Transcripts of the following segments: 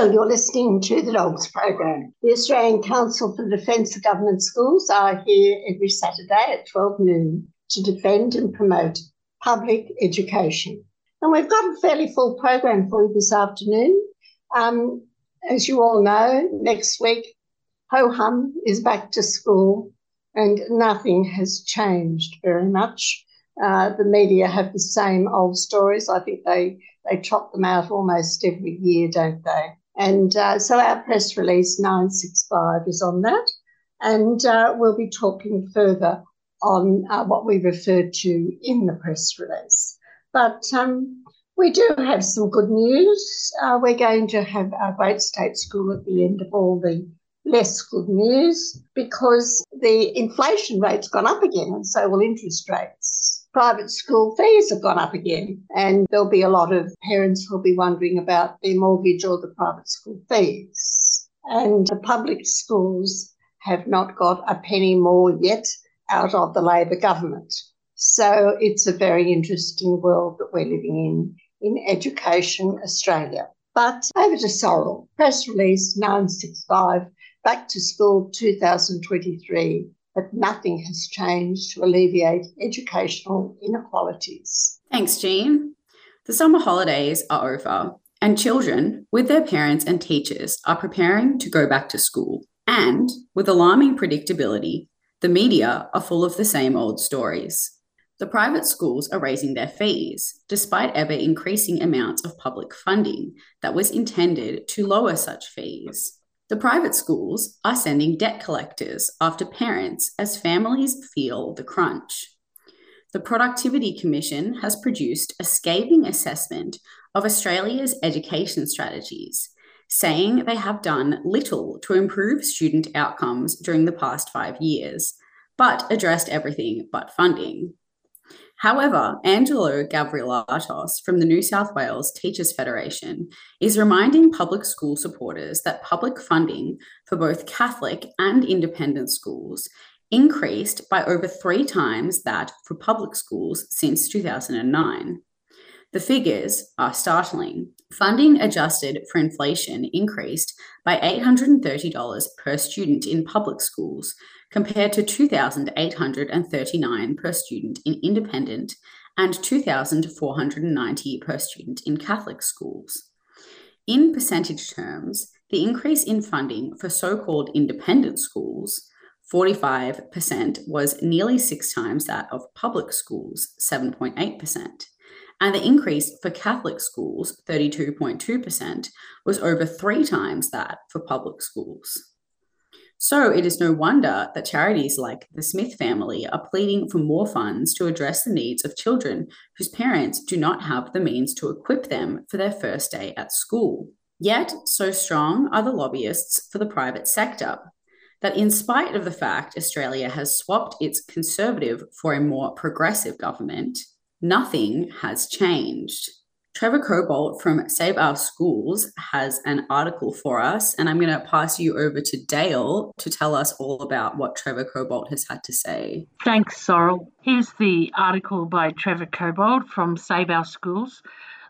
Well, you're listening to the Dogs Program. The Australian Council for the Defence of Government Schools are here every Saturday at 12 noon to defend and promote public education. And we've got a fairly full program for you this afternoon. Um, as you all know, next week, ho hum is back to school and nothing has changed very much. Uh, the media have the same old stories. I think they, they trot them out almost every year, don't they? And uh, so our press release 965 is on that. And uh, we'll be talking further on uh, what we referred to in the press release. But um, we do have some good news. Uh, we're going to have our great state school at the end of all the less good news because the inflation rate's gone up again, and so will interest rates. Private school fees have gone up again, and there'll be a lot of parents who'll be wondering about their mortgage or the private school fees. And the public schools have not got a penny more yet out of the Labor government. So it's a very interesting world that we're living in in Education Australia. But over to Sorrel, press release 965 Back to School 2023, but nothing has changed to alleviate educational inequalities. Thanks, Jean. The summer holidays are over, and children, with their parents and teachers, are preparing to go back to school. And with alarming predictability, the media are full of the same old stories. The private schools are raising their fees, despite ever increasing amounts of public funding that was intended to lower such fees. The private schools are sending debt collectors after parents as families feel the crunch. The Productivity Commission has produced a scathing assessment of Australia's education strategies, saying they have done little to improve student outcomes during the past five years, but addressed everything but funding. However, Angelo Gavrilatos from the New South Wales Teachers Federation is reminding public school supporters that public funding for both Catholic and independent schools increased by over three times that for public schools since 2009. The figures are startling. Funding adjusted for inflation increased by $830 per student in public schools compared to 2,839 per student in independent and 2,490 per student in Catholic schools. In percentage terms, the increase in funding for so called independent schools, 45%, was nearly six times that of public schools, 7.8%. And the increase for Catholic schools, 32.2%, was over three times that for public schools. So it is no wonder that charities like the Smith family are pleading for more funds to address the needs of children whose parents do not have the means to equip them for their first day at school. Yet, so strong are the lobbyists for the private sector that, in spite of the fact Australia has swapped its conservative for a more progressive government, nothing has changed. Trevor Cobbold from Save Our Schools has an article for us, and I'm going to pass you over to Dale to tell us all about what Trevor Cobbold has had to say. Thanks, Sorrel. Here's the article by Trevor Cobbold from Save Our Schools.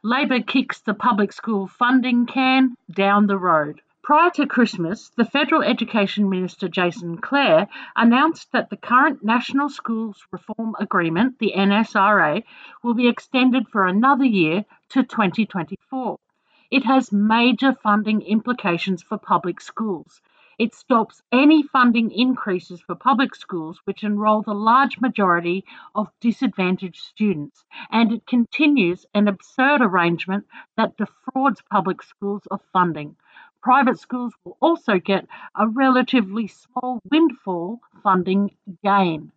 Labor kicks the public school funding can down the road. Prior to Christmas, the Federal Education Minister Jason Clare announced that the current National Schools Reform Agreement, the NSRA, will be extended for another year to 2024. It has major funding implications for public schools. It stops any funding increases for public schools which enrol the large majority of disadvantaged students, and it continues an absurd arrangement that defrauds public schools of funding. Private schools will also get a relatively small windfall funding gain.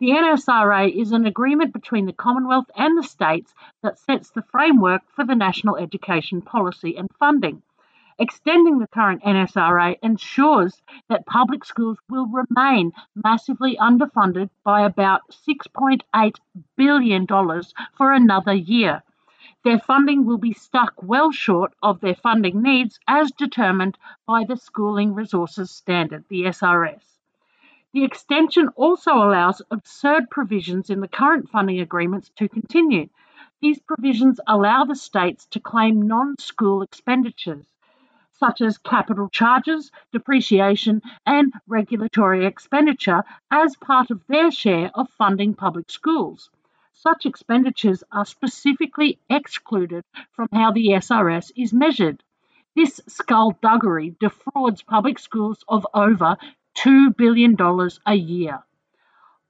The NSRA is an agreement between the Commonwealth and the states that sets the framework for the national education policy and funding. Extending the current NSRA ensures that public schools will remain massively underfunded by about $6.8 billion for another year their funding will be stuck well short of their funding needs as determined by the Schooling Resources Standard, the SRS. The extension also allows absurd provisions in the current funding agreements to continue. These provisions allow the states to claim non school expenditures. such as capital charges, depreciation, and regulatory expenditure as part of their share of funding public schools. Such expenditures are specifically excluded from how the SRS is measured. This skullduggery defrauds public schools of over $2 billion a year.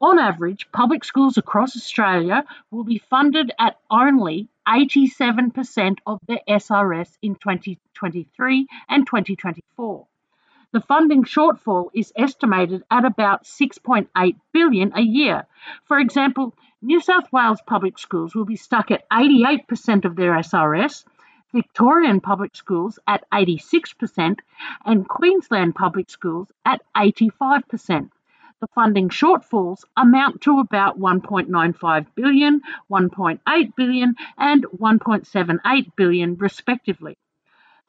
On average, public schools across Australia will be funded at only 87% of their SRS in 2023 and 2024. The funding shortfall is estimated at about 6.8 billion a year. For example, New South Wales public schools will be stuck at 88% of their SRS, Victorian public schools at 86%, and Queensland public schools at 85% the funding shortfalls amount to about 1.95 billion, 1.8 billion, and 1.78 billion, respectively.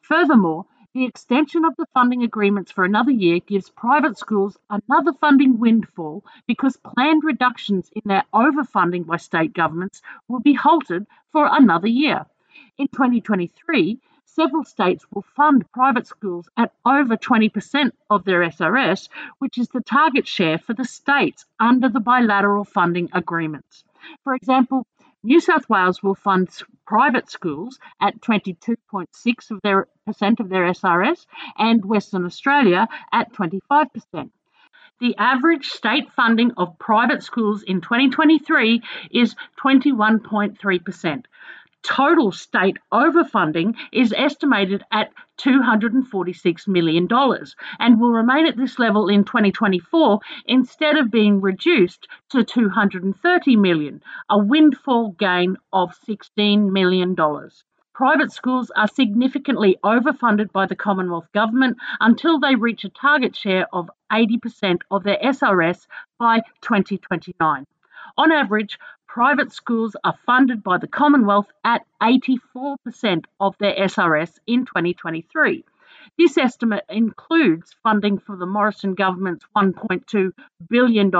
Furthermore, the extension of the funding agreements for another year gives private schools another funding windfall because planned reductions in their overfunding by state governments will be halted for another year. In 2023, several states will fund private schools at over 20% of their SRS, which is the target share for the states under the bilateral funding agreements. For example, New South Wales will fund private schools at 22.6 of their percent of their SRS and Western Australia at 25%. The average state funding of private schools in 2023 is 21.3%, total state overfunding is estimated at $246 million and will remain at this level in 2024 instead of being reduced to 230 million, a windfall gain of $16 million. Private schools are significantly overfunded by the Commonwealth Government until they reach a target share of 80% of their SRS by 2029. On average, private schools are funded by the Commonwealth at 84% of their SRS in 2023. This estimate includes funding for the Morrison government's $1.2 billion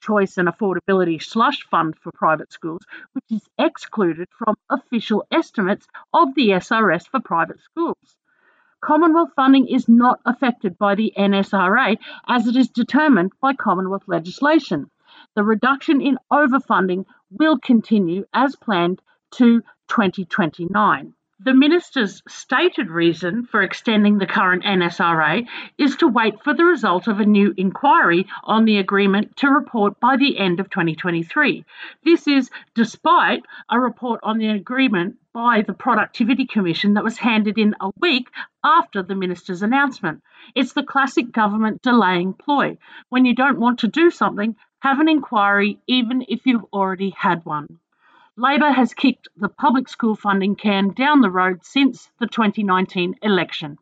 choice and affordability slush fund for private schools, which is excluded from official estimates of the SRS for private schools. Commonwealth funding is not affected by the NSRA as it is determined by Commonwealth legislation the reduction in overfunding will continue as planned to 2029. The minister's stated reason for extending the current NSRA is to wait for the result of a new inquiry on the agreement to report by the end of 2023. This is despite a report on the agreement by the Productivity Commission that was handed in a week after the minister's announcement. It's the classic government delaying ploy. When you don't want to do something, have an inquiry even if you've already had one. Labor has kicked the public school funding can down the road since the 2019 election.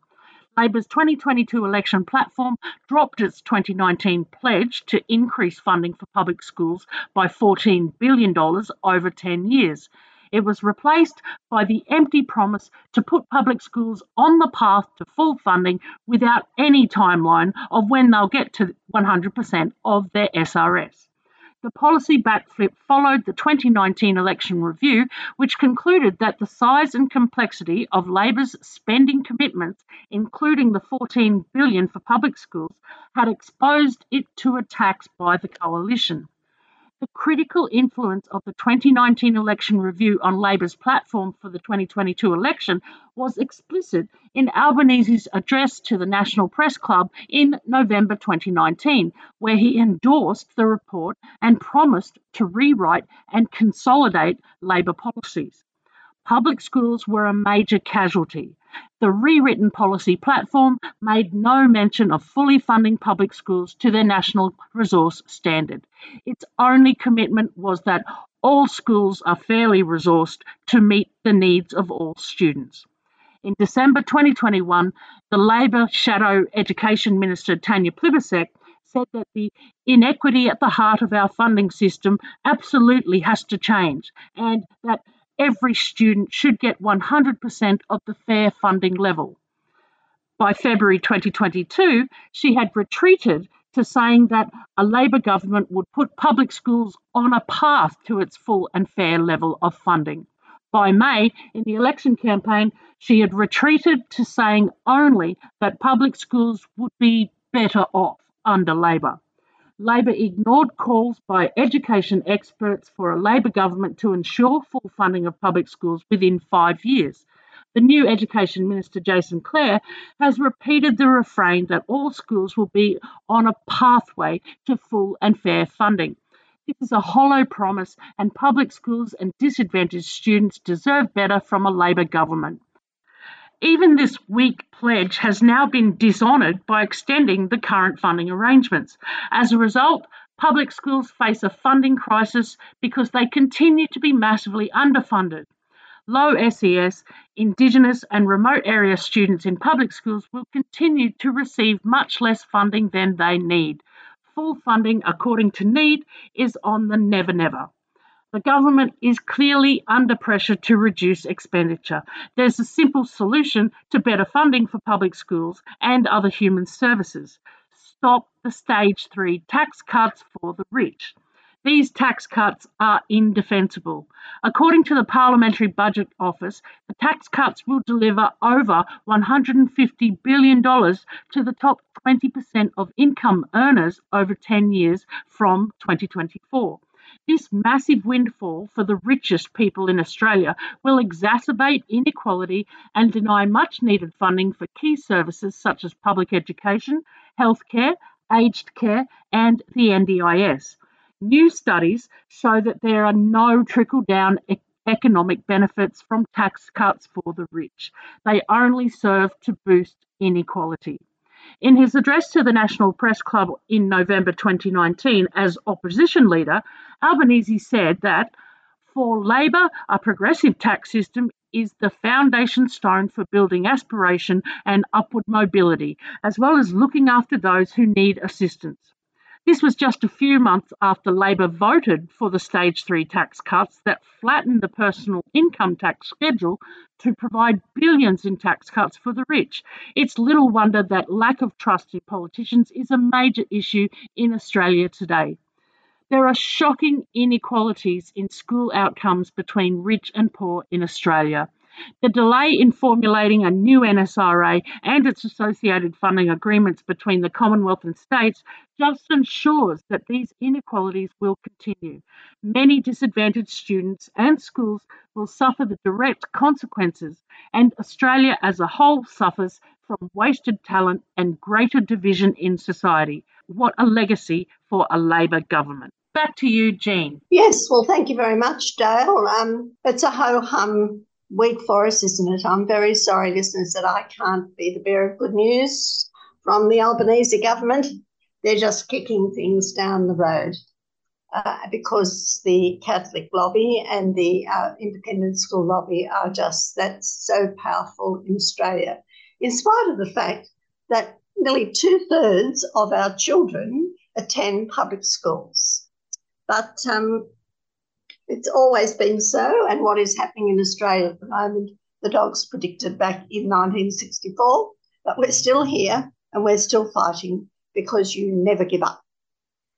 Labor's 2022 election platform dropped its 2019 pledge to increase funding for public schools by $14 billion over 10 years. It was replaced by the empty promise to put public schools on the path to full funding without any timeline of when they'll get to 100% of their SRS. The policy backflip followed the 2019 election review, which concluded that the size and complexity of Labor's spending commitments, including the 14 billion for public schools, had exposed it to attacks by the coalition. The critical influence of the 2019 election review on Labor's platform for the 2022 election was explicit in Albanese's address to the National Press Club in November 2019, where he endorsed the report and promised to rewrite and consolidate Labor policies. Public schools were a major casualty. The rewritten policy platform made no mention of fully funding public schools to their national resource standard. Its only commitment was that all schools are fairly resourced to meet the needs of all students. In December 2021, the Labor Shadow Education Minister Tanya Plibersek said that the inequity at the heart of our funding system absolutely has to change and that every student should get 100% of the fair funding level. By February 2022, she had retreated to saying that a Labor government would put public schools on a path to its full and fair level of funding. By May, in the election campaign, she had retreated to saying only that public schools would be better off under Labor. Labor ignored calls by education experts for a Labor government to ensure full funding of public schools within five years. The new Education Minister, Jason Clare, has repeated the refrain that all schools will be on a pathway to full and fair funding. This is a hollow promise, and public schools and disadvantaged students deserve better from a Labor government. Even this weak pledge has now been dishonoured by extending the current funding arrangements. As a result, public schools face a funding crisis because they continue to be massively underfunded. Low SES, Indigenous and remote area students in public schools will continue to receive much less funding than they need. Full funding, according to need, is on the never never. The government is clearly under pressure to reduce expenditure. There's a simple solution to better funding for public schools and other human services. Stop the stage three tax cuts for the rich. These tax cuts are indefensible. According to the Parliamentary Budget Office, the tax cuts will deliver over $150 billion to the top 20% of income earners over 10 years from 2024. This massive windfall for the richest people in Australia will exacerbate inequality and deny much needed funding for key services such as public education, healthcare, aged care, and the NDIS. New studies show that there are no trickle down economic benefits from tax cuts for the rich. They only serve to boost inequality. In his address to the National Press Club in November 2019 as opposition leader, Albanese said that for Labor, a progressive tax system is the foundation stone for building aspiration and upward mobility, as well as looking after those who need assistance. This was just a few months after Labor voted for the stage three tax cuts that flattened the personal income tax schedule to provide billions in tax cuts for the rich. It's little wonder that lack of trust in politicians is a major issue in Australia today. There are shocking inequalities in school outcomes between rich and poor in Australia. The delay in formulating a new NSRA and its associated funding agreements between the Commonwealth and states just ensures that these inequalities will continue. Many disadvantaged students and schools will suffer the direct consequences, and Australia as a whole suffers from wasted talent and greater division in society. What a legacy for a Labor government. Back to you, Jean. Yes, well, thank you very much, Dale. Um, it's a ho hum week Forest, isn't it? I'm very sorry, listeners, that I can't be the bearer of good news from the Albanese government. They're just kicking things down the road uh, because the Catholic lobby and the uh, independent school lobby are just that's so powerful in Australia, in spite of the fact that nearly two thirds of our children attend public schools. But um, it's always been so. And what is happening in Australia at the moment, the dogs predicted back in 1964, but we're still here and we're still fighting because you never give up.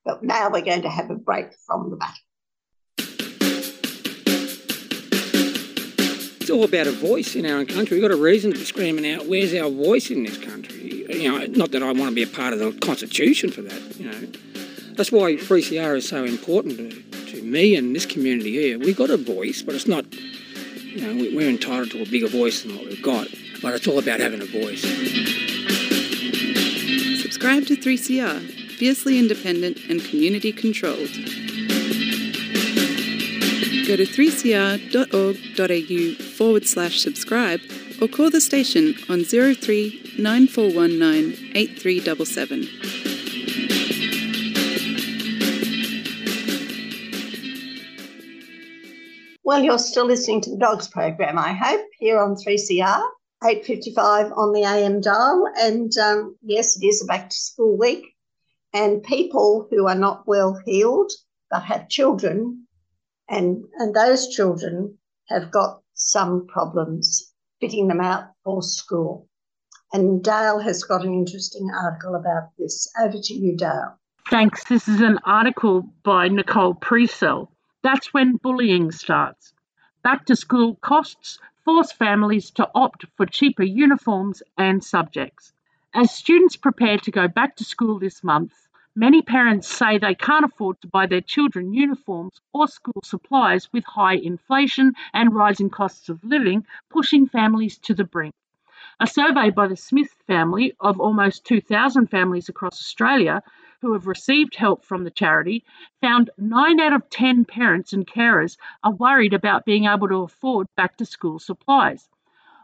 But now we're going to have a break from the battle. It's all about a voice in our own country. We've got a reason to be screaming out, where's our voice in this country? You know, not that I want to be a part of the constitution for that, you know. That's why 3CR is so important to me and this community here. We've got a voice, but it's not, you know, we're entitled to a bigger voice than what we've got. But it's all about having a voice. Subscribe to 3CR, fiercely independent and community controlled. Go to 3cr.org.au forward slash subscribe or call the station on 03 9419 8377. Well, you're still listening to the Dogs program, I hope, here on 3CR, 8.55 on the AM dial. And um, yes, it is a back to school week. And people who are not well heeled but have children, and, and those children have got some problems fitting them out for school. And Dale has got an interesting article about this. Over to you, Dale. Thanks. This is an article by Nicole Precel that's when bullying starts. Back to school costs force families to opt for cheaper uniforms and subjects. As students prepare to go back to school this month, many parents say they can't afford to buy their children uniforms or school supplies with high inflation and rising costs of living pushing families to the brink. A survey by the Smith family of almost 2,000 families across Australia who have received help from the charity found 9 out of 10 parents and carers are worried about being able to afford back to school supplies.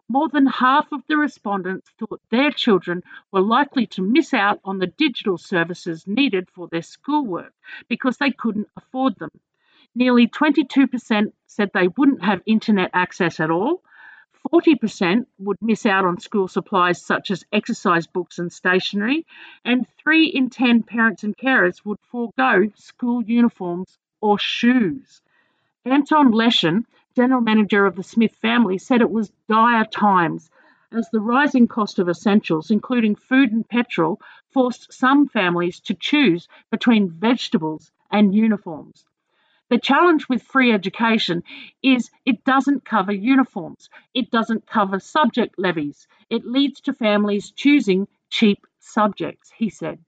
More than half of the respondents thought their children were likely to miss out on the digital services needed for their schoolwork because they couldn't afford them. Nearly 22% said they wouldn't have internet access at all, 40% would miss out on school supplies such as exercise books and stationery, and 3 in 10 parents and carers would forego school uniforms or shoes. Anton Leschen, general manager of the Smith family, said it was dire times as the rising cost of essentials, including food and petrol, forced some families to choose between vegetables and uniforms. The challenge with free education is it doesn't cover uniforms, it doesn't cover subject levies. It leads to families choosing cheap subjects, he said.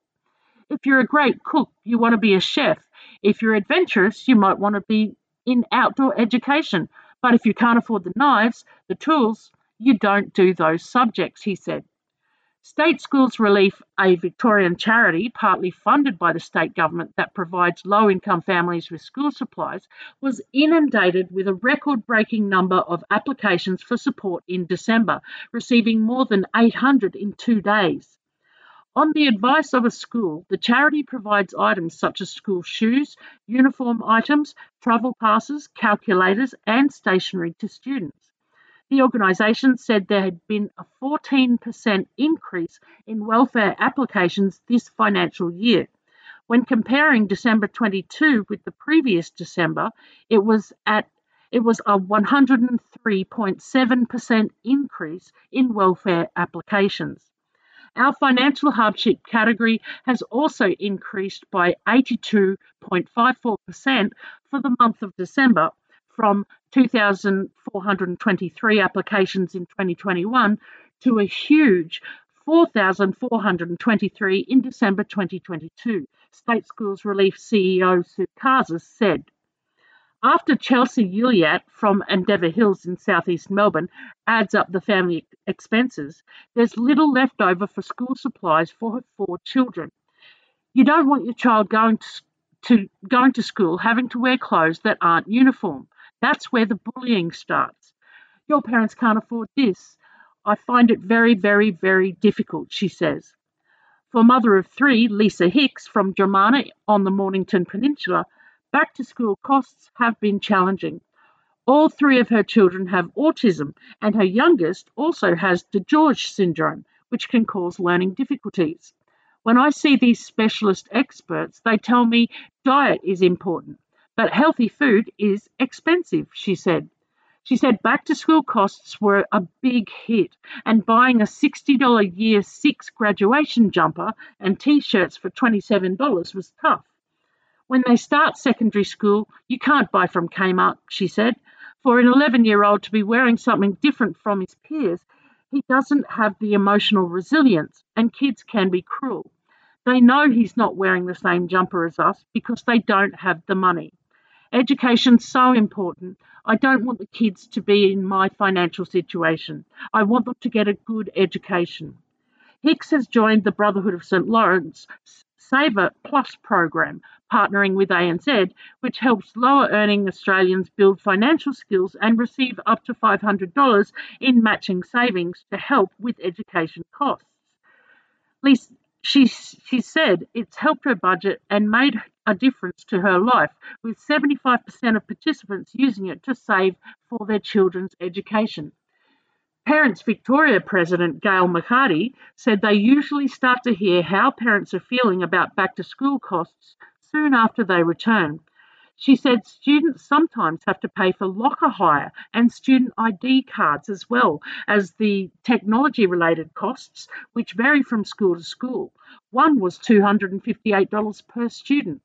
If you're a great cook, you want to be a chef. If you're adventurous, you might want to be in outdoor education. But if you can't afford the knives, the tools, you don't do those subjects, he said. State Schools Relief, a Victorian charity partly funded by the state government that provides low income families with school supplies, was inundated with a record breaking number of applications for support in December, receiving more than 800 in two days. On the advice of a school, the charity provides items such as school shoes, uniform items, travel passes, calculators, and stationery to students. The organisation said there had been a 14% increase in welfare applications this financial year. When comparing December 22 with the previous December, it was at it was a 103.7% increase in welfare applications. Our financial hardship category has also increased by 82.54% for the month of December from 2,423 applications in 2021 to a huge 4,423 in December 2022, State Schools Relief CEO Sue Karzis said. After Chelsea Uliat from Endeavour Hills in southeast Melbourne adds up the family expenses, there's little left over for school supplies for her four children. You don't want your child going to, to going to school having to wear clothes that aren't uniform. That's where the bullying starts. Your parents can't afford this. I find it very, very, very difficult, she says. For mother of three, Lisa Hicks from Dromana on the Mornington Peninsula, back to school costs have been challenging. All three of her children have autism, and her youngest also has DiGeorge syndrome, which can cause learning difficulties. When I see these specialist experts, they tell me diet is important. But healthy food is expensive, she said. She said back to school costs were a big hit, and buying a $60 year six graduation jumper and t shirts for $27 was tough. When they start secondary school, you can't buy from Kmart, she said. For an 11 year old to be wearing something different from his peers, he doesn't have the emotional resilience, and kids can be cruel. They know he's not wearing the same jumper as us because they don't have the money. Education's so important. I don't want the kids to be in my financial situation. I want them to get a good education. Hicks has joined the Brotherhood of St. Laurence Saver Plus program, partnering with ANZ, which helps lower earning Australians build financial skills and receive up to $500 in matching savings to help with education costs. She, she said it's helped her budget and made a difference to her life, with 75% of participants using it to save for their children's education. Parents Victoria President Gail McHardy said they usually start to hear how parents are feeling about back to school costs soon after they return. She said students sometimes have to pay for locker hire and student ID cards as well as the technology related costs, which vary from school to school. One was $258 per student.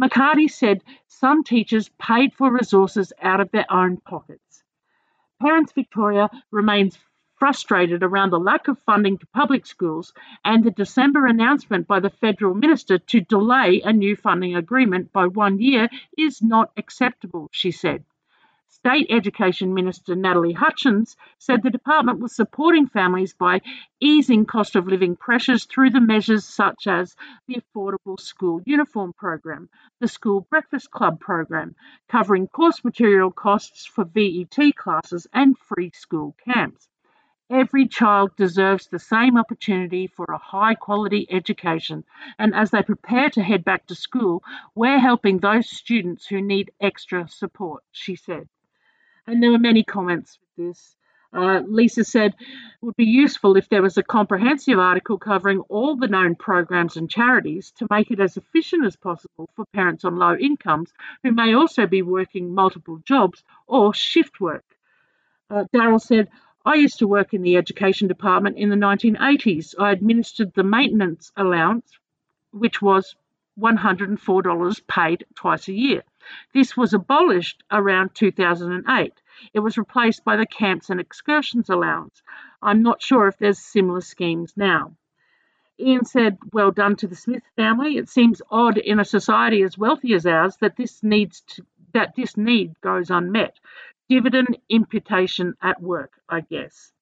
McHardy said some teachers paid for resources out of their own pockets. Parents Victoria remains frustrated around the lack of funding to public schools and the December announcement by the federal minister to delay a new funding agreement by one year is not acceptable, she said. State Education Minister Natalie Hutchins said the department was supporting families by easing cost of living pressures through the measures such as the Affordable School Uniform Program, the School Breakfast Club Program, covering course material costs for VET classes and free school camps. Every child deserves the same opportunity for a high quality education, and as they prepare to head back to school, we're helping those students who need extra support, she said. And there were many comments with this. Uh, Lisa said it would be useful if there was a comprehensive article covering all the known programs and charities to make it as efficient as possible for parents on low incomes who may also be working multiple jobs or shift work. Uh, Daryl said, I used to work in the education department in the 1980s. I administered the maintenance allowance, which was $104 paid twice a year. This was abolished around 2008. It was replaced by the Camps and Excursions Allowance. I'm not sure if there's similar schemes now. Ian said, Well done to the Smith family. It seems odd in a society as wealthy as ours that this needs to, that this need goes unmet. Dividend imputation at work, I guess.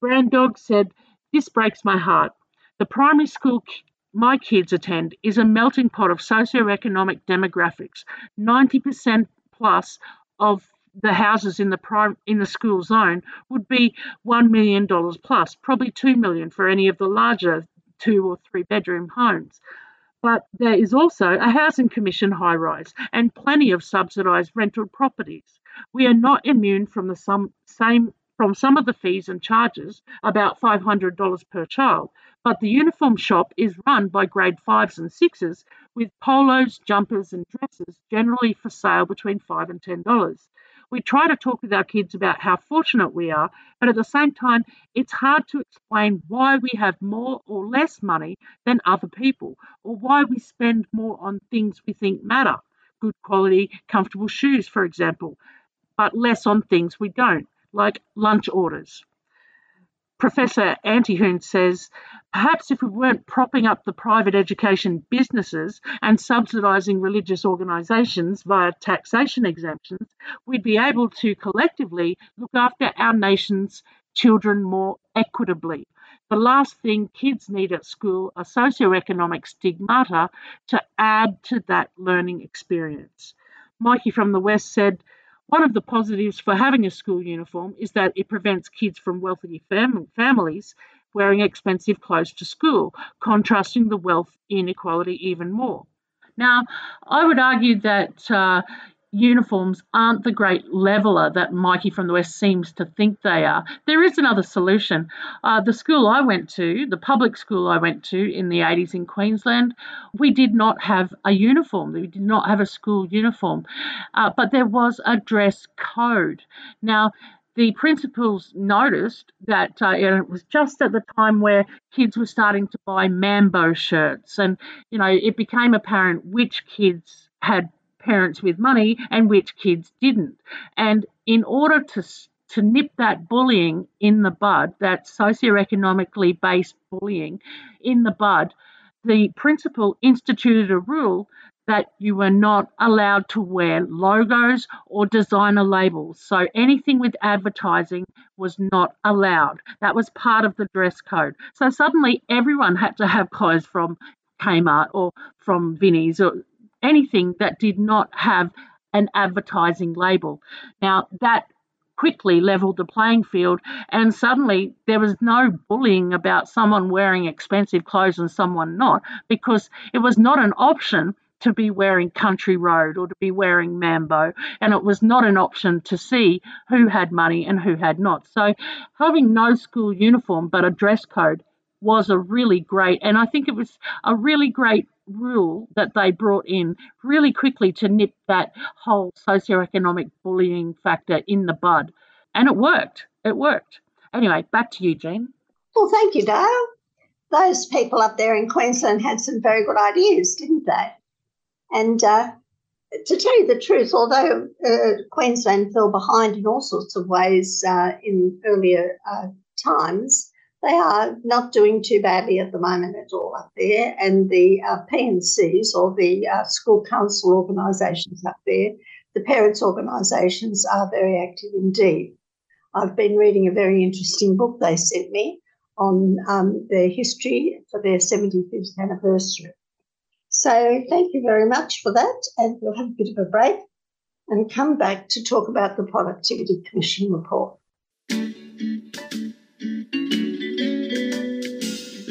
Brand Dog said, This breaks my heart. The primary school my kids attend is a melting pot of socioeconomic demographics. 90% plus of the houses in the prime in the school zone would be one million dollars plus, probably two million for any of the larger two or three bedroom homes. But there is also a housing commission high rise and plenty of subsidised rental properties. We are not immune from the same from some of the fees and charges, about $500 per child, but the uniform shop is run by grade fives and sixes with polos, jumpers, and dresses generally for sale between five and ten dollars. We try to talk with our kids about how fortunate we are, but at the same time, it's hard to explain why we have more or less money than other people, or why we spend more on things we think matter. Good quality, comfortable shoes, for example, but less on things we don't, like lunch orders. Professor Antihoon says perhaps if we weren't propping up the private education businesses and subsidising religious organisations via taxation exemptions, we'd be able to collectively look after our nation's children more equitably. The last thing kids need at school are socioeconomic stigmata to add to that learning experience. Mikey from the West said, one of the positives for having a school uniform is that it prevents kids from wealthy fam- families wearing expensive clothes to school, contrasting the wealth inequality even more. Now, I would argue that uh, uniforms aren't the great leveler that Mikey from the West seems to think they are. There is another solution. Uh, the school I went to, the public school I went to in the 80s in Queensland, we did not have a uniform. We did not have a school uniform, uh, but there was a dress code. Now, the principals noticed that uh, it was just at the time where kids were starting to buy Mambo shirts, and you know it became apparent which kids had parents with money and which kids didn't. And in order to to nip that bullying in the bud, that socioeconomically based bullying in the bud, the principal instituted a rule that you were not allowed to wear logos or designer labels. So anything with advertising was not allowed. That was part of the dress code. So suddenly everyone had to have clothes from Kmart or from Vinnie's or anything that did not have an advertising label. Now, that quickly leveled the playing field, and suddenly there was no bullying about someone wearing expensive clothes and someone not, because it was not an option to be wearing Country Road or to be wearing Mambo, and it was not an option to see who had money and who had not. So, having no school uniform but a dress code was a really great, and I think it was a really great rule that they brought in really quickly to nip that whole socioeconomic bullying factor in the bud. And it worked. It worked. Anyway, back to you, Jean. Well, thank you, Dale. Those people up there in Queensland had some very good ideas, didn't they? And uh, to tell you the truth, although uh, Queensland fell behind in all sorts of ways uh, in earlier uh, times, they are not doing too badly at the moment at all up there. And the uh, P&Cs or the uh, school council organisations up there, the parents' organisations are very active indeed. I've been reading a very interesting book they sent me on um, their history for their 75th anniversary. So thank you very much for that, and we'll have a bit of a break and come back to talk about the Productivity Commission report.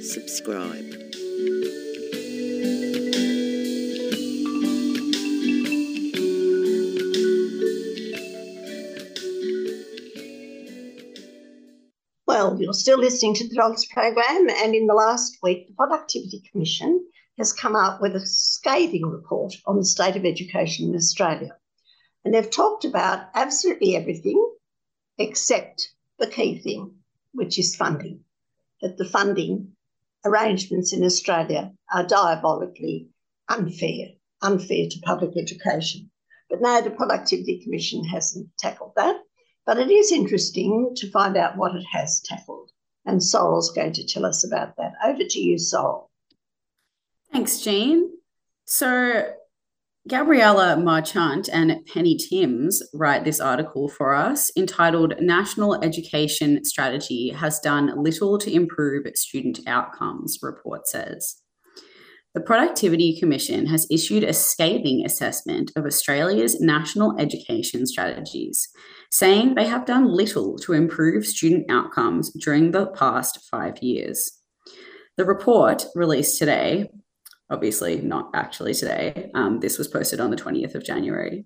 subscribe. Well, you're still listening to the Dogs program, and in the last week, the Productivity Commission has come out with a scathing report on the state of education in Australia. And they've talked about absolutely everything except the key thing, which is funding. That the funding arrangements in Australia are diabolically unfair, unfair to public education. But no, the Productivity Commission hasn't tackled that. But it is interesting to find out what it has tackled. And Sorrel's going to tell us about that. Over to you, Sol. Thanks, Jean. So, Gabriella Marchant and Penny Timms write this article for us entitled National Education Strategy Has Done Little to Improve Student Outcomes, report says. The Productivity Commission has issued a scathing assessment of Australia's national education strategies, saying they have done little to improve student outcomes during the past five years. The report, released today, obviously not actually today. Um, this was posted on the 20th of January.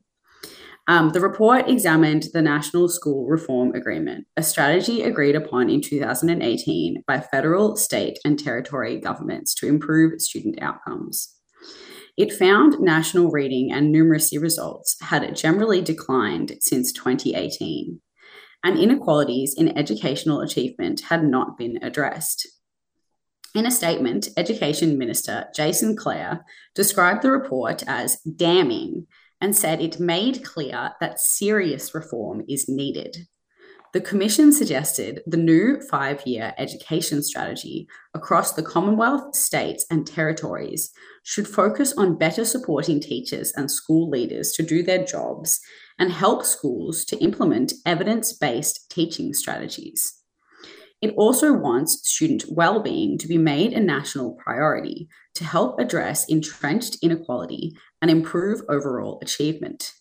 Um, the report examined the National School Reform Agreement, a strategy agreed upon in 2018 by federal, state, and territory governments to improve student outcomes. It found national reading and numeracy results had generally declined since 2018, and inequalities in educational achievement had not been addressed. In a statement, Education Minister Jason Clare described the report as damning and said it made clear that serious reform is needed. The Commission suggested the new five year education strategy across the Commonwealth, states, and territories should focus on better supporting teachers and school leaders to do their jobs and help schools to implement evidence based teaching strategies. It also wants student well-being to be made a national priority to help address entrenched inequality and improve overall achievement.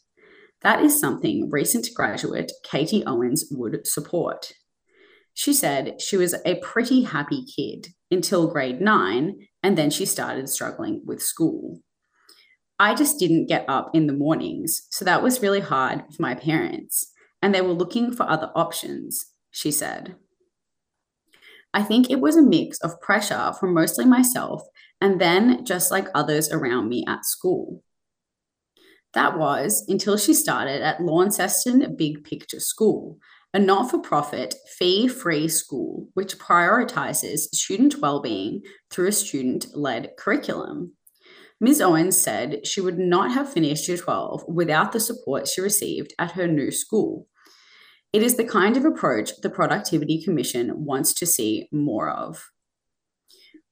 That is something recent graduate Katie Owens would support. She said she was a pretty happy kid until grade nine, and then she started struggling with school. I just didn't get up in the mornings, so that was really hard for my parents, and they were looking for other options, she said. I think it was a mix of pressure from mostly myself and then just like others around me at school. That was until she started at Launceston Big Picture School, a not for profit, fee free school which prioritizes student well-being through a student led curriculum. Ms. Owens said she would not have finished year 12 without the support she received at her new school. It is the kind of approach the Productivity Commission wants to see more of.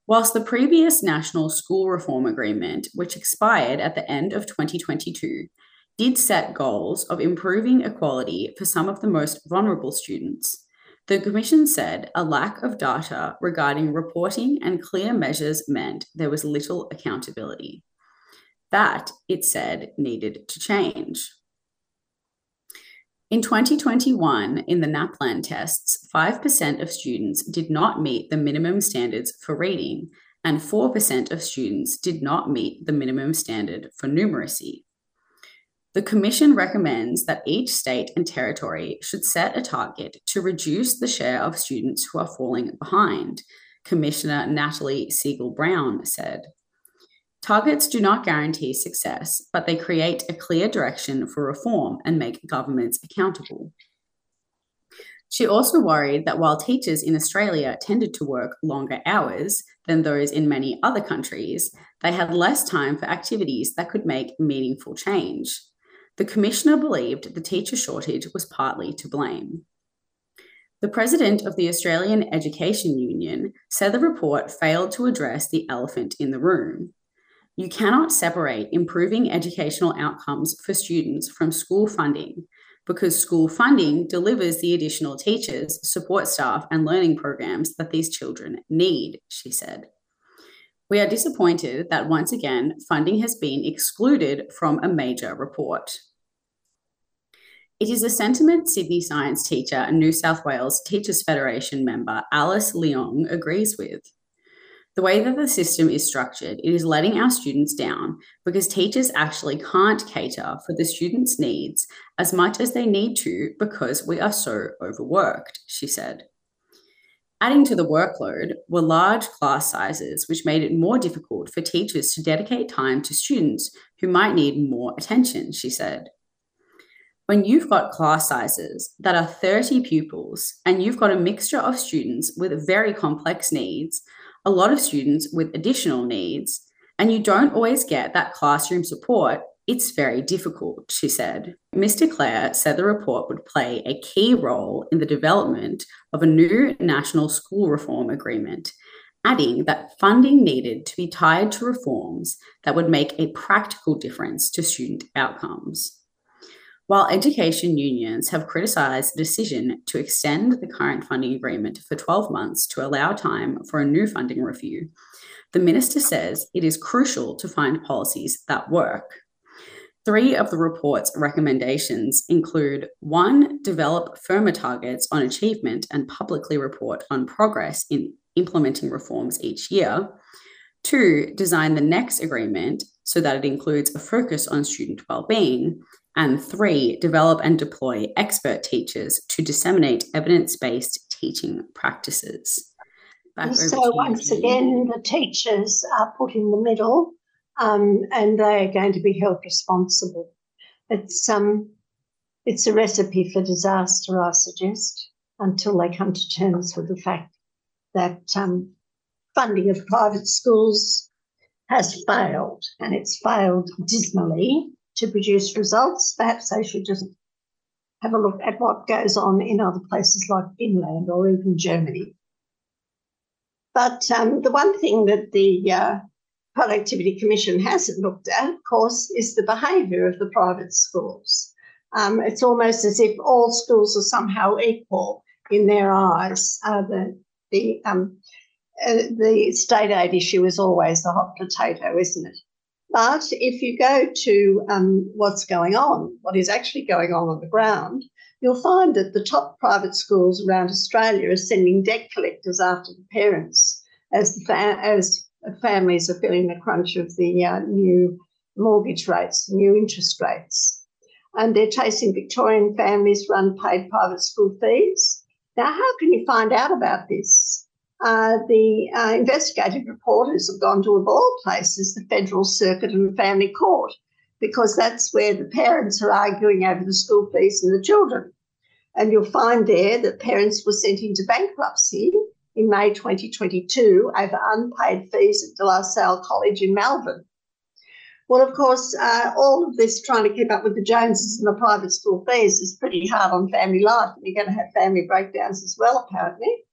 Whilst the previous National School Reform Agreement, which expired at the end of 2022, did set goals of improving equality for some of the most vulnerable students, the Commission said a lack of data regarding reporting and clear measures meant there was little accountability. That, it said, needed to change. In 2021, in the NAPLAN tests, 5% of students did not meet the minimum standards for reading, and 4% of students did not meet the minimum standard for numeracy. The Commission recommends that each state and territory should set a target to reduce the share of students who are falling behind, Commissioner Natalie Siegel Brown said. Targets do not guarantee success, but they create a clear direction for reform and make governments accountable. She also worried that while teachers in Australia tended to work longer hours than those in many other countries, they had less time for activities that could make meaningful change. The Commissioner believed the teacher shortage was partly to blame. The president of the Australian Education Union said the report failed to address the elephant in the room. You cannot separate improving educational outcomes for students from school funding because school funding delivers the additional teachers, support staff, and learning programs that these children need, she said. We are disappointed that once again funding has been excluded from a major report. It is a sentiment Sydney science teacher and New South Wales Teachers Federation member Alice Leong agrees with. The way that the system is structured, it is letting our students down because teachers actually can't cater for the students' needs as much as they need to because we are so overworked, she said. Adding to the workload were large class sizes, which made it more difficult for teachers to dedicate time to students who might need more attention, she said when you've got class sizes that are 30 pupils and you've got a mixture of students with very complex needs, a lot of students with additional needs, and you don't always get that classroom support, it's very difficult, she said. Mr. Clare said the report would play a key role in the development of a new national school reform agreement, adding that funding needed to be tied to reforms that would make a practical difference to student outcomes. While education unions have criticised the decision to extend the current funding agreement for 12 months to allow time for a new funding review, the minister says it is crucial to find policies that work. Three of the report's recommendations include one, develop firmer targets on achievement and publicly report on progress in implementing reforms each year. Two, design the next agreement so that it includes a focus on student well-being. And three, develop and deploy expert teachers to disseminate evidence based teaching practices. Back so, once again, the teachers are put in the middle um, and they are going to be held responsible. It's, um, it's a recipe for disaster, I suggest, until they come to terms with the fact that um, funding of private schools has failed, and it's failed dismally to produce results. Perhaps they should just have a look at what goes on in other places like Finland or even Germany. But um, the one thing that the uh, Productivity Commission hasn't looked at, of course, is the behaviour of the private schools. Um, it's almost as if all schools are somehow equal in their eyes. Uh, the the, um, uh, the state aid issue is always the hot potato, isn't it? But if you go to um, what's going on, what is actually going on on the ground, you'll find that the top private schools around Australia are sending debt collectors after the parents as the fa- as families are feeling the crunch of the uh, new mortgage rates, new interest rates, and they're chasing Victorian families for unpaid private school fees. Now, how can you find out about this? Uh, the uh, investigative reporters have gone to, of all places, the Federal Circuit and the Family Court, because that's where the parents are arguing over the school fees and the children. And you'll find there that parents were sent into bankruptcy in May 2022 over unpaid fees at De La Salle College in Melbourne. Well, of course, uh, all of this trying to keep up with the Joneses and the private school fees is pretty hard on family life. And you're going to have family breakdowns as well, apparently.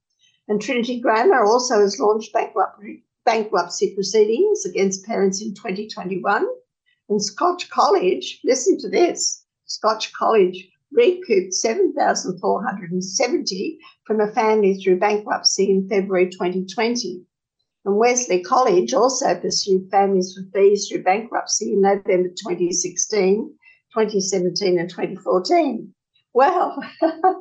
And Trinity Grammar also has launched bankruptcy, bankruptcy proceedings against parents in 2021. And Scotch College, listen to this Scotch College recouped 7,470 from a family through bankruptcy in February 2020. And Wesley College also pursued families for fees through bankruptcy in November 2016, 2017, and 2014. Well, uh,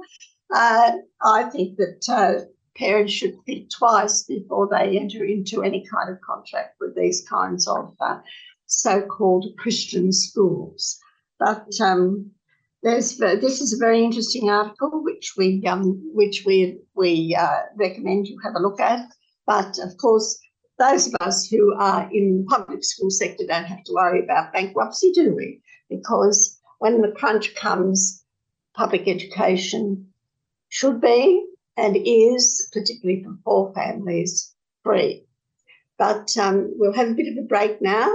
I think that uh, parents should think twice before they enter into any kind of contract with these kinds of uh, so called Christian schools. But um, there's this is a very interesting article which we um, which we we uh, recommend you have a look at. But of course, those of us who are in the public school sector don't have to worry about bankruptcy, do we? Because when the crunch comes, public education should be and is, particularly for poor families, free. But um, we'll have a bit of a break now.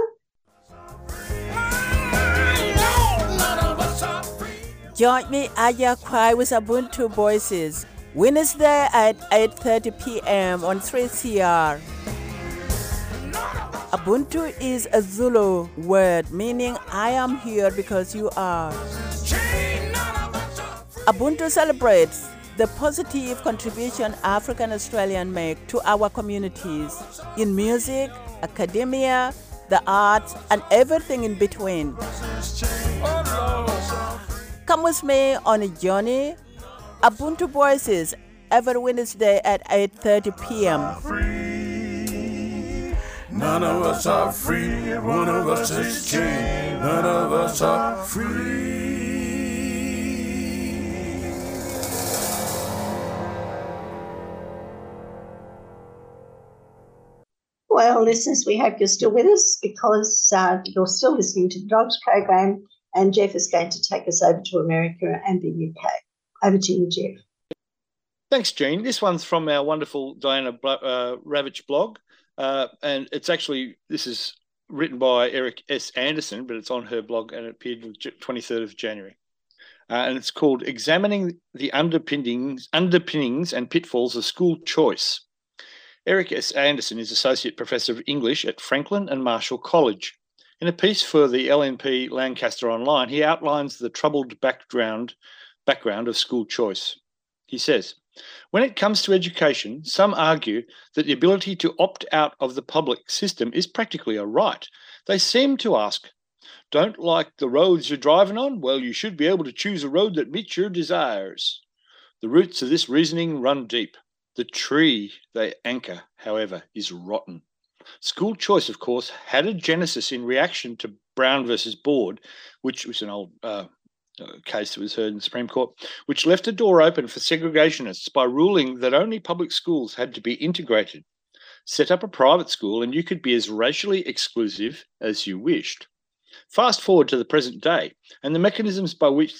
Join me Aya Cry with Ubuntu Voices Wednesday at 8:30 p.m. on 3CR. Ubuntu is a Zulu word meaning I am here because you are. Ubuntu celebrates the positive contribution African Australians make to our communities in music, academia, the arts, and everything in between. Come with me on a journey. Ubuntu Voices every Wednesday at 8:30 p.m. None of us are free. One of us is chained. None of us are free. Well, listeners, we hope you're still with us because uh, you're still listening to the Dogs program, and Jeff is going to take us over to America and the UK. Over to you, Jeff. Thanks, Jean. This one's from our wonderful Diana uh, Ravitch blog, uh, and it's actually this is written by Eric S. Anderson, but it's on her blog and it appeared on 23rd of January. Uh, and it's called "Examining the Underpinnings, Underpinnings and Pitfalls of School Choice." Eric S. Anderson is Associate Professor of English at Franklin and Marshall College. In a piece for the LNP Lancaster Online, he outlines the troubled background, background of school choice. He says, when it comes to education, some argue that the ability to opt out of the public system is practically a right. They seem to ask, don't like the roads you're driving on? Well, you should be able to choose a road that meets your desires. The roots of this reasoning run deep. The tree they anchor, however, is rotten. School choice, of course, had a genesis in reaction to Brown versus Board, which was an old uh, uh, case that was heard in the Supreme Court, which left a door open for segregationists by ruling that only public schools had to be integrated. Set up a private school and you could be as racially exclusive as you wished. Fast forward to the present day, and the mechanisms by which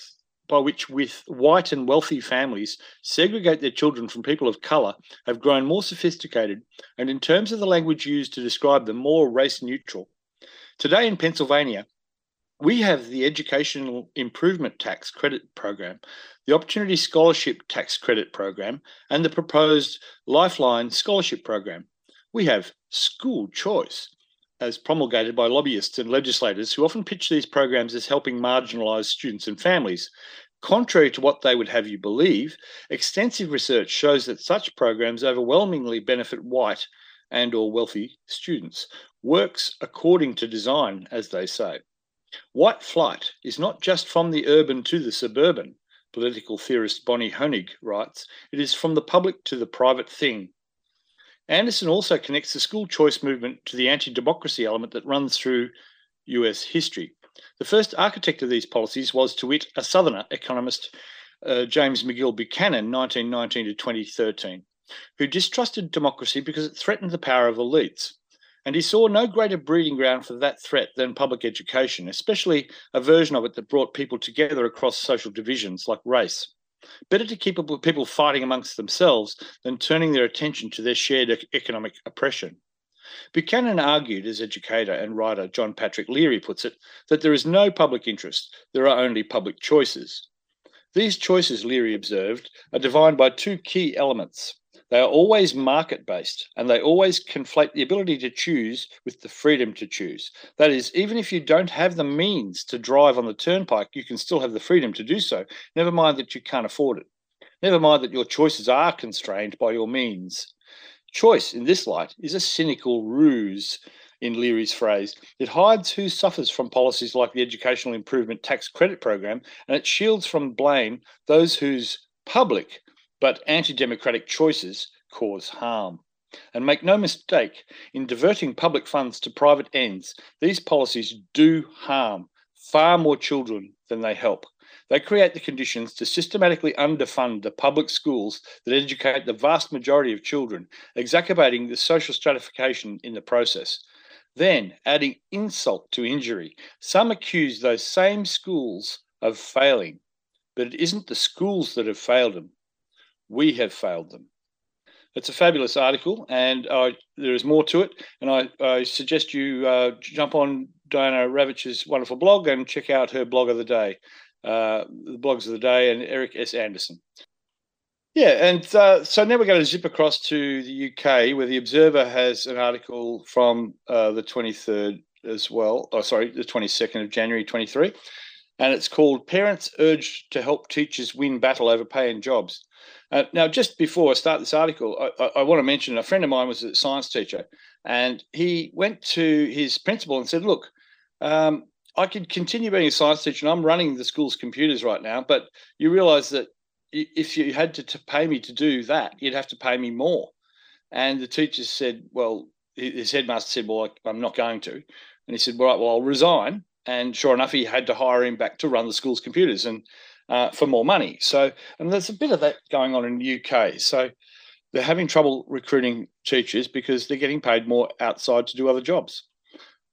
by which with white and wealthy families segregate their children from people of colour have grown more sophisticated and in terms of the language used to describe them more race neutral. Today in Pennsylvania, we have the Educational Improvement Tax Credit Program, the Opportunity Scholarship Tax Credit Program, and the proposed Lifeline Scholarship Program. We have school choice, as promulgated by lobbyists and legislators who often pitch these programs as helping marginalised students and families. Contrary to what they would have you believe, extensive research shows that such programs overwhelmingly benefit white and or wealthy students. Works according to design, as they say. White flight is not just from the urban to the suburban, political theorist Bonnie Honig writes, it is from the public to the private thing. Anderson also connects the school choice movement to the anti democracy element that runs through US history. The first architect of these policies was, to wit, a Southerner economist, uh, James McGill Buchanan, 1919 to 2013, who distrusted democracy because it threatened the power of elites. And he saw no greater breeding ground for that threat than public education, especially a version of it that brought people together across social divisions like race. Better to keep people fighting amongst themselves than turning their attention to their shared economic oppression. Buchanan argued, as educator and writer John Patrick Leary puts it, that there is no public interest, there are only public choices. These choices, Leary observed, are defined by two key elements. They are always market based and they always conflate the ability to choose with the freedom to choose. That is, even if you don't have the means to drive on the turnpike, you can still have the freedom to do so. Never mind that you can't afford it. Never mind that your choices are constrained by your means. Choice, in this light, is a cynical ruse, in Leary's phrase. It hides who suffers from policies like the Educational Improvement Tax Credit Program, and it shields from blame those whose public but anti democratic choices cause harm. And make no mistake, in diverting public funds to private ends, these policies do harm far more children than they help. They create the conditions to systematically underfund the public schools that educate the vast majority of children, exacerbating the social stratification in the process. Then, adding insult to injury, some accuse those same schools of failing, but it isn't the schools that have failed them. We have failed them. It's a fabulous article, and there is more to it. And I, I suggest you uh, jump on Diana Ravitch's wonderful blog and check out her blog of the day, uh, the blogs of the day, and Eric S. Anderson. Yeah, and uh, so now we're going to zip across to the UK, where the Observer has an article from uh, the 23rd as well. Oh, sorry, the 22nd of January 23, and it's called "Parents Urged to Help Teachers Win Battle Over Pay and Jobs." Uh, now, just before I start this article, I, I, I, want to mention a friend of mine was a science teacher, and he went to his principal and said, "Look, um, I could continue being a science teacher, and I'm running the school's computers right now, but you realise that if you had to, to pay me to do that, you'd have to pay me more." And the teacher said, "Well." His headmaster said, "Well, I'm not going to," and he said, "Well, right, well, I'll resign." And sure enough, he had to hire him back to run the school's computers. And uh, for more money. So, and there's a bit of that going on in the UK. So, they're having trouble recruiting teachers because they're getting paid more outside to do other jobs.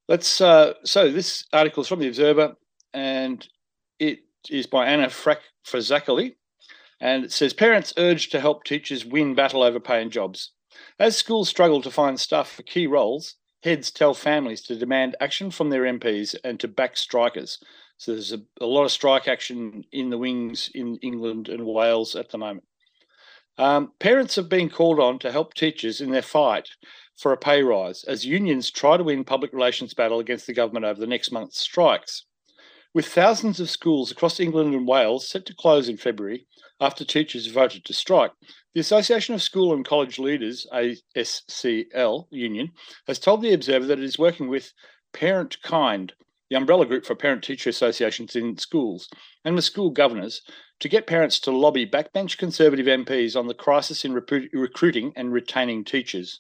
Let's. Uh, so, this article is from the Observer, and it is by Anna Frack Fazackerley, and it says parents urged to help teachers win battle over pay and jobs. As schools struggle to find staff for key roles, heads tell families to demand action from their MPs and to back strikers so there's a, a lot of strike action in the wings in England and Wales at the moment. Um, parents have been called on to help teachers in their fight for a pay rise as unions try to win public relations battle against the government over the next month's strikes. With thousands of schools across England and Wales set to close in February after teachers voted to strike, the Association of School and College Leaders, ASCL union, has told the Observer that it is working with Parentkind, the umbrella group for parent teacher associations in schools, and with school governors to get parents to lobby backbench Conservative MPs on the crisis in recruiting and retaining teachers.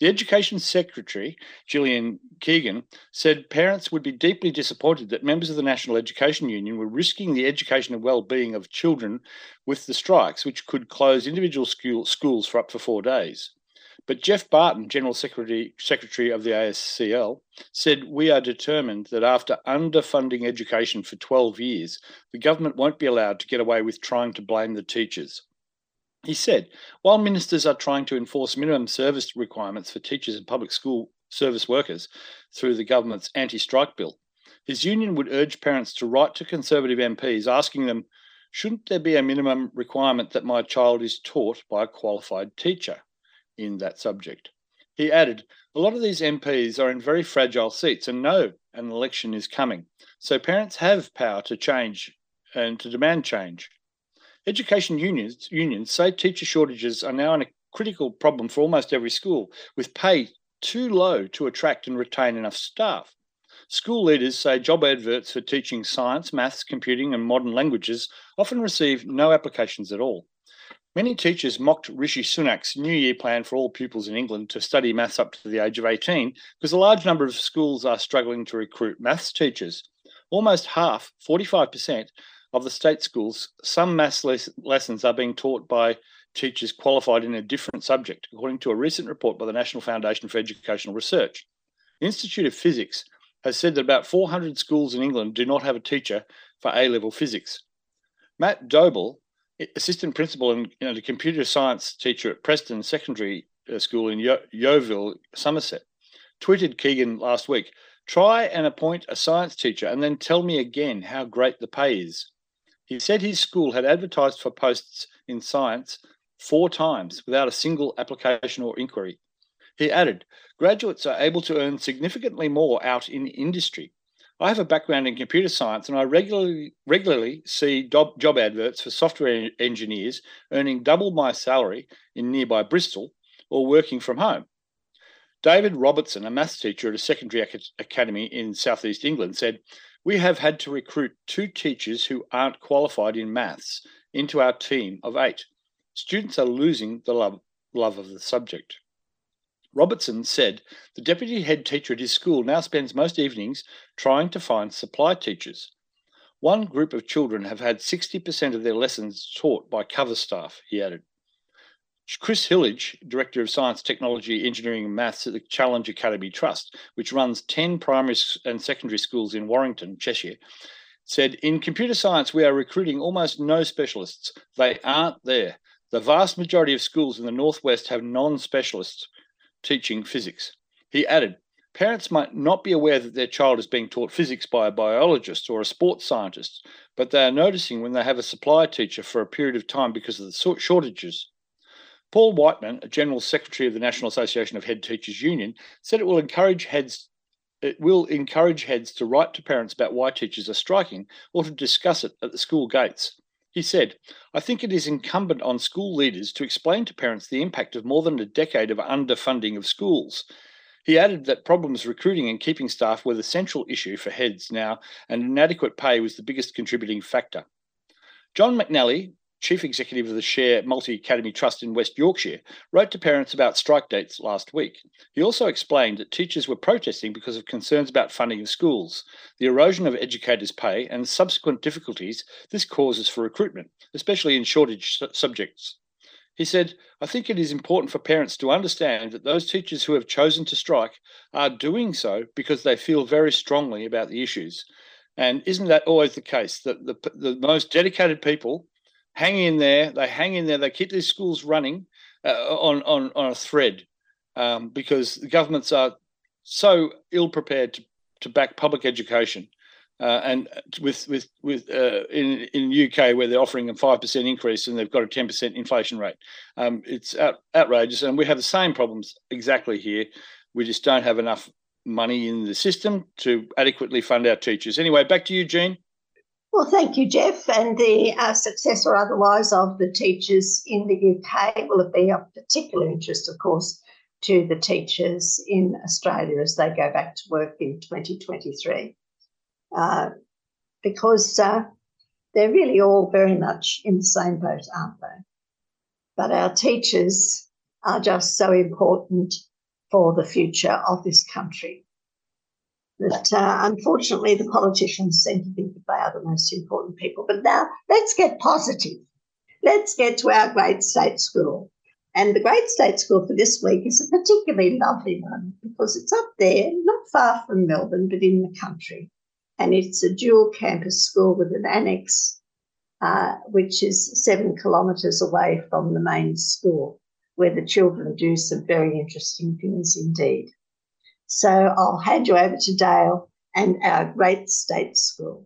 The Education Secretary, Gillian Keegan, said parents would be deeply disappointed that members of the National Education Union were risking the education and well-being of children with the strikes, which could close individual school, schools for up to four days. But Geoff Barton, General Secretary, Secretary of the ASCL, said, We are determined that after underfunding education for 12 years, the government won't be allowed to get away with trying to blame the teachers. He said, While ministers are trying to enforce minimum service requirements for teachers and public school service workers through the government's anti strike bill, his union would urge parents to write to Conservative MPs asking them, Shouldn't there be a minimum requirement that my child is taught by a qualified teacher? in that subject. He added, A lot of these MPs are in very fragile seats and know an election is coming. So parents have power to change and to demand change. Education unions, unions say teacher shortages are now a critical problem for almost every school, with pay too low to attract and retain enough staff. School leaders say job adverts for teaching science, maths, computing, and modern languages often receive no applications at all. Many teachers mocked Rishi Sunak's New Year plan for all pupils in England to study maths up to the age of 18 because a large number of schools are struggling to recruit maths teachers. Almost half, 45%, of the state schools, some maths les- lessons are being taught by teachers qualified in a different subject, according to a recent report by the National Foundation for Educational Research. The Institute of Physics has said that about 400 schools in England do not have a teacher for A level physics. Matt Doble, assistant principal and you know, computer science teacher at Preston Secondary uh, School in Yo- Yeovil, Somerset, tweeted Keegan last week try and appoint a science teacher and then tell me again how great the pay is. He said his school had advertised for posts in science four times without a single application or inquiry. He added, graduates are able to earn significantly more out in industry I have a background in computer science and I regularly regularly see job, job adverts for software engineers earning double my salary in nearby Bristol or working from home. David Robertson, a maths teacher at a secondary academy in southeast England, said, We have had to recruit two teachers who aren't qualified in maths into our team of eight. Students are losing the love, love of the subject. Robertson said the deputy head teacher at his school now spends most evenings trying to find supply teachers. One group of children have had 60% of their lessons taught by cover staff, he added. Chris Hillage, Director of Science, Technology, Engineering and Maths at the Challenge Academy Trust, which runs 10 primary and secondary schools in Warrington, Cheshire, said In computer science, we are recruiting almost no specialists. They aren't there. The vast majority of schools in the Northwest have non specialists teaching physics. He added, Parents might not be aware that their child is being taught physics by a biologist or a sports scientist, but they are noticing when they have a supply teacher for a period of time because of the shortages. Paul Whiteman, a General Secretary of the National Association of Head Teachers Union, said it will encourage heads it will encourage heads to write to parents about why teachers are striking or to discuss it at the school gates. He said, I think it is incumbent on school leaders to explain to parents the impact of more than a decade of underfunding of schools he added that problems recruiting and keeping staff were the central issue for heads now, and inadequate pay was the biggest contributing factor. John McNally, Chief Executive of the Share Multi Academy Trust in West Yorkshire, wrote to parents about strike dates last week. He also explained that teachers were protesting because of concerns about funding of schools, the erosion of educators' pay, and subsequent difficulties this causes for recruitment, especially in shortage subjects. He said, I think it is important for parents to understand that those teachers who have chosen to strike are doing so because they feel very strongly about the issues. And isn't that always the case? That the, the most dedicated people hang in there, they hang in there, they keep these schools running uh, on, on, on a thread um, because the governments are so ill prepared to, to back public education uh, and with with with uh, in in UK where they're offering a five percent increase and they've got a ten percent inflation rate, um, it's out, outrageous. And we have the same problems exactly here. We just don't have enough money in the system to adequately fund our teachers. Anyway, back to you, Jean. Well, thank you, Jeff. And the uh, success or otherwise of the teachers in the UK will be of particular interest, of course, to the teachers in Australia as they go back to work in 2023 uh, because uh, they're really all very much in the same boat, aren't they? But our teachers are just so important for the future of this country. That uh, unfortunately the politicians seem to think that they are the most important people. But now let's get positive. Let's get to our great state school. And the Great State School for this week is a particularly lovely one because it's up there, not far from Melbourne, but in the country and it's a dual campus school with an annex, uh, which is seven kilometres away from the main school, where the children do some very interesting things indeed. So I'll hand you over to Dale and our great state school.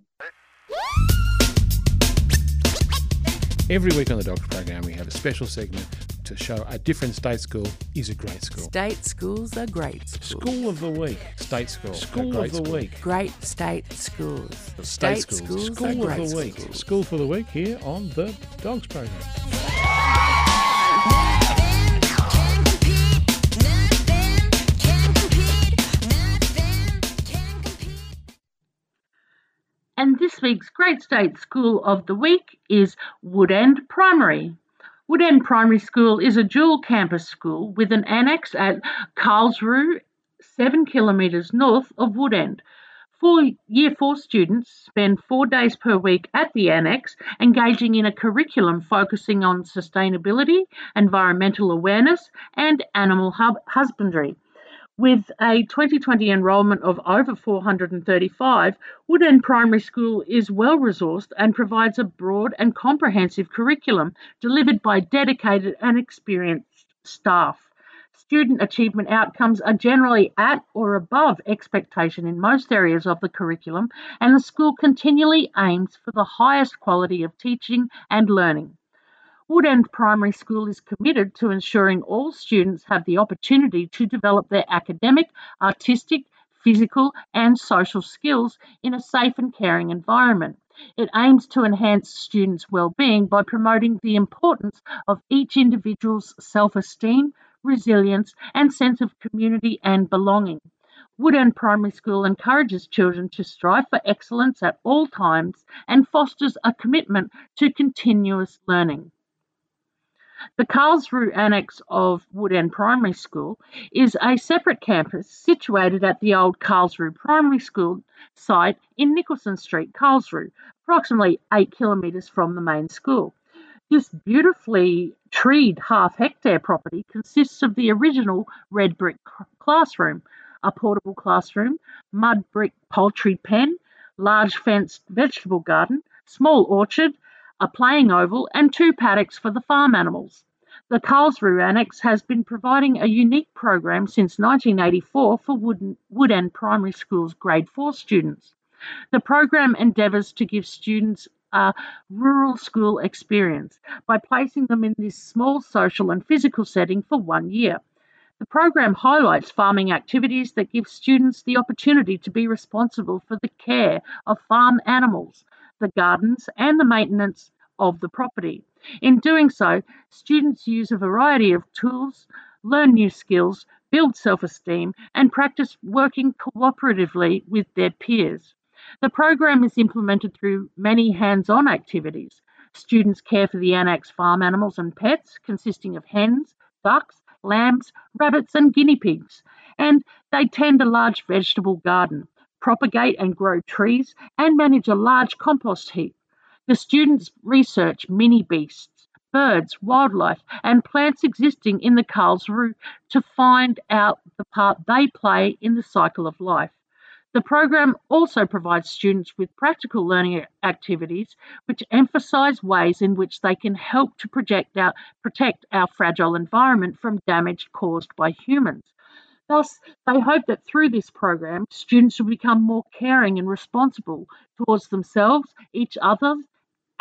Every week on the Dogs program, we have a special segment to show a different state school is a great school. State schools are great schools. School of the week. State school. School of the school. week. Great state schools. State, state schools. schools. School of the week. Schools. School for the week here on the Dogs program. this week's Great State School of the Week is Woodend Primary. Woodend Primary School is a dual campus school with an annex at Carlsruhe, seven kilometres north of Woodend. Four Year 4 students spend four days per week at the annex, engaging in a curriculum focusing on sustainability, environmental awareness, and animal husbandry. With a 2020 enrolment of over 435, Woodend Primary School is well resourced and provides a broad and comprehensive curriculum delivered by dedicated and experienced staff. Student achievement outcomes are generally at or above expectation in most areas of the curriculum, and the school continually aims for the highest quality of teaching and learning. Woodend Primary School is committed to ensuring all students have the opportunity to develop their academic, artistic, physical, and social skills in a safe and caring environment. It aims to enhance students' well-being by promoting the importance of each individual's self-esteem, resilience, and sense of community and belonging. Woodend Primary School encourages children to strive for excellence at all times and fosters a commitment to continuous learning. The Carlsruhe Annex of Woodend Primary School is a separate campus situated at the old Carlsruhe Primary School site in Nicholson Street, Carlsruhe, approximately eight kilometres from the main school. This beautifully treed half hectare property consists of the original red brick classroom, a portable classroom, mud brick poultry pen, large fenced vegetable garden, small orchard, a playing oval, and two paddocks for the farm animals. The Carlsruhe Annex has been providing a unique program since 1984 for Wood, Woodend Primary School's Grade 4 students. The program endeavours to give students a rural school experience by placing them in this small social and physical setting for one year. The program highlights farming activities that give students the opportunity to be responsible for the care of farm animals, the gardens, and the maintenance of the property. In doing so, students use a variety of tools, learn new skills, build self esteem, and practice working cooperatively with their peers. The program is implemented through many hands on activities. Students care for the annex farm animals and pets, consisting of hens, ducks, lambs, rabbits, and guinea pigs, and they tend a large vegetable garden propagate and grow trees, and manage a large compost heap. The students research mini beasts, birds, wildlife, and plants existing in the Carlsruhe to find out the part they play in the cycle of life. The program also provides students with practical learning activities which emphasise ways in which they can help to project our, protect our fragile environment from damage caused by humans. Thus, they hope that through this program, students will become more caring and responsible towards themselves, each other,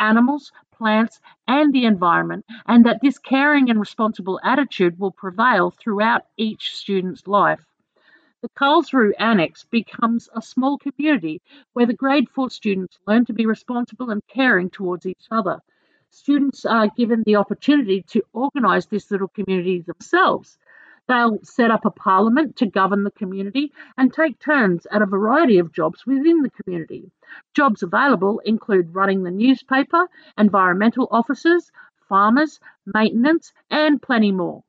animals, plants, and the environment, and that this caring and responsible attitude will prevail throughout each student's life. The Carlsruhe Annex becomes a small community where the grade 4 students learn to be responsible and caring towards each other. Students are given the opportunity to organise this little community themselves They'll set up a parliament to govern the community and take turns at a variety of jobs within the community. Jobs available include running the newspaper, environmental officers, farmers, maintenance, and plenty more.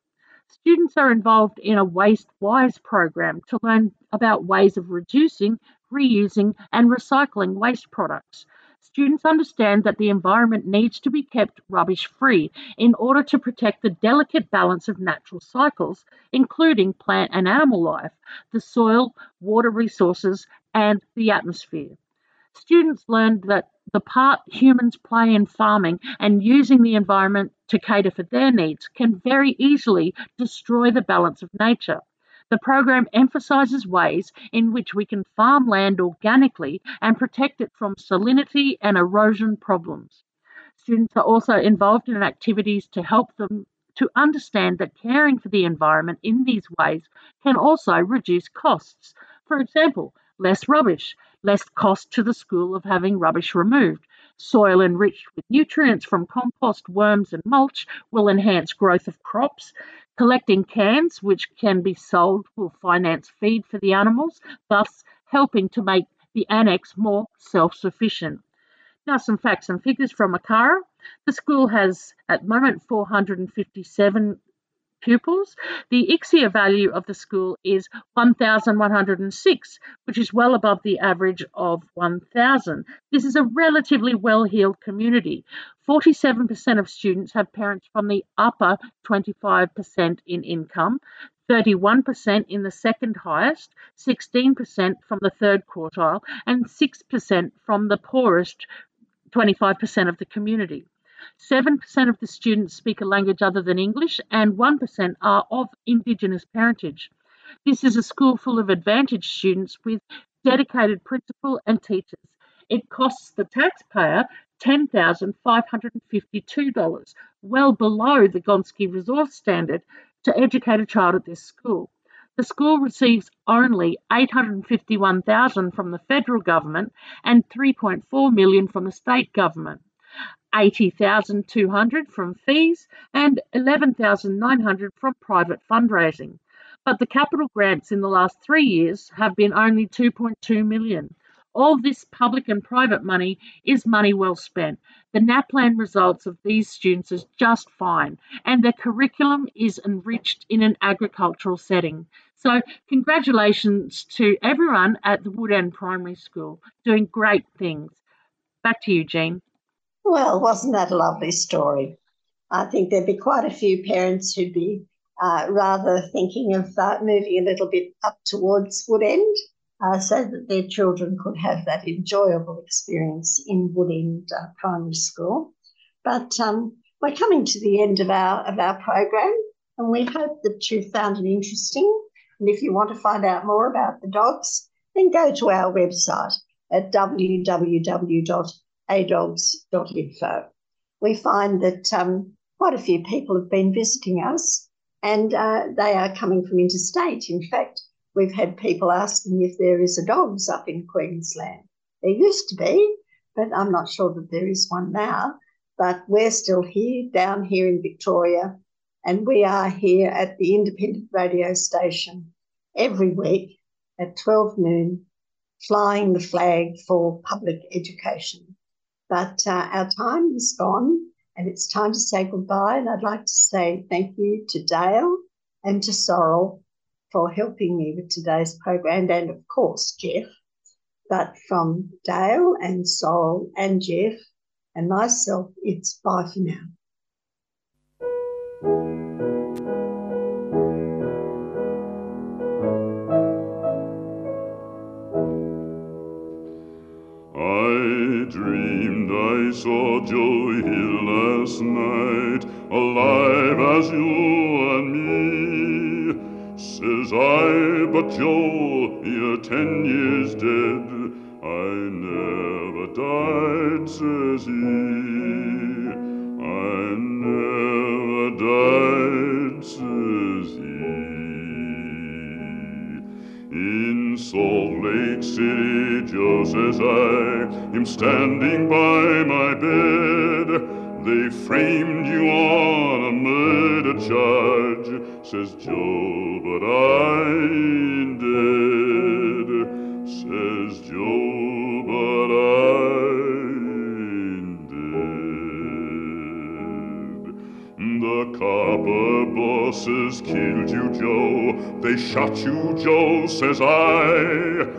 Students are involved in a Waste Wise program to learn about ways of reducing, reusing, and recycling waste products. Students understand that the environment needs to be kept rubbish free in order to protect the delicate balance of natural cycles, including plant and animal life, the soil, water resources, and the atmosphere. Students learned that the part humans play in farming and using the environment to cater for their needs can very easily destroy the balance of nature. The program emphasises ways in which we can farm land organically and protect it from salinity and erosion problems. Students are also involved in activities to help them to understand that caring for the environment in these ways can also reduce costs. For example, less rubbish, less cost to the school of having rubbish removed. Soil enriched with nutrients from compost, worms, and mulch will enhance growth of crops. Collecting cans, which can be sold, will finance feed for the animals, thus helping to make the annex more self sufficient. Now, some facts and figures from ACARA. The school has at the moment 457 pupils. The ICSEA value of the school is 1,106, which is well above the average of 1,000. This is a relatively well heeled community. 47% of students have parents from the upper 25% in income. 31% in the second highest, 16% from the third quartile, and 6% from the poorest 25% of the community. 7% of the students speak a language other than English, and 1% are of Indigenous parentage. This is a school full of advantaged students with dedicated principal and teachers. It costs the taxpayer $10,552, well below the Gonski Resource Standard, to educate a child at this school. The school receives only 851,000 from the federal government and 3.4 million from the state government. 80,200 from fees and 11,900 from private fundraising. But the capital grants in the last three years have been only 2.2 million. All this public and private money is money well spent. The NAPLAN results of these students is just fine, and their curriculum is enriched in an agricultural setting. So, congratulations to everyone at the Woodend Primary School doing great things. Back to you, Jean. Well, wasn't that a lovely story? I think there'd be quite a few parents who'd be uh, rather thinking of uh, moving a little bit up towards Woodend uh, so that their children could have that enjoyable experience in Woodend uh, Primary School. But um, we're coming to the end of our of our program, and we hope that you found it interesting. And if you want to find out more about the dogs, then go to our website at www.adogs.info. We find that um, quite a few people have been visiting us, and uh, they are coming from interstate. In fact, we've had people asking if there is a dogs up in Queensland. There used to be, but I'm not sure that there is one now. But we're still here, down here in Victoria, and we are here at the independent radio station every week at 12 noon, flying the flag for public education. But uh, our time is gone, and it's time to say goodbye. And I'd like to say thank you to Dale and to Sorrel for helping me with today's program, and of course, Jeff. But from Dale and Sorrel and Jeff and myself, it's bye for now. I dreamed I saw Joe Hill last night, alive as you and me. Says I, but Joe, you're ten years dead. I never died, says he. I never died, says he. In Salt Lake City, just as I am standing by my bed. They framed you on a murder charge, says Joe, but I ain't dead. Says Joe, but I ain't dead. The copper bosses killed you, Joe. They shot you, Joe, says I.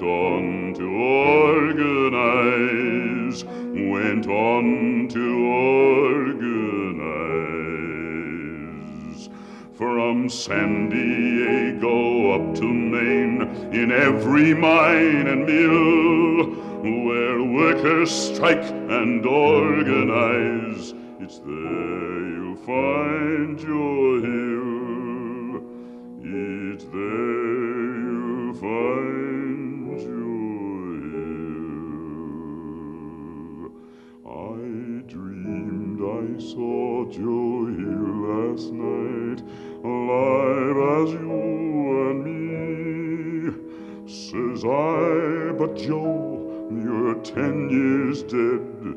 went on to organize, went on to organize. From San Diego up to Maine, in every mine and mill, where workers strike and organize, it's there you'll find your. But Joe, you're ten years dead.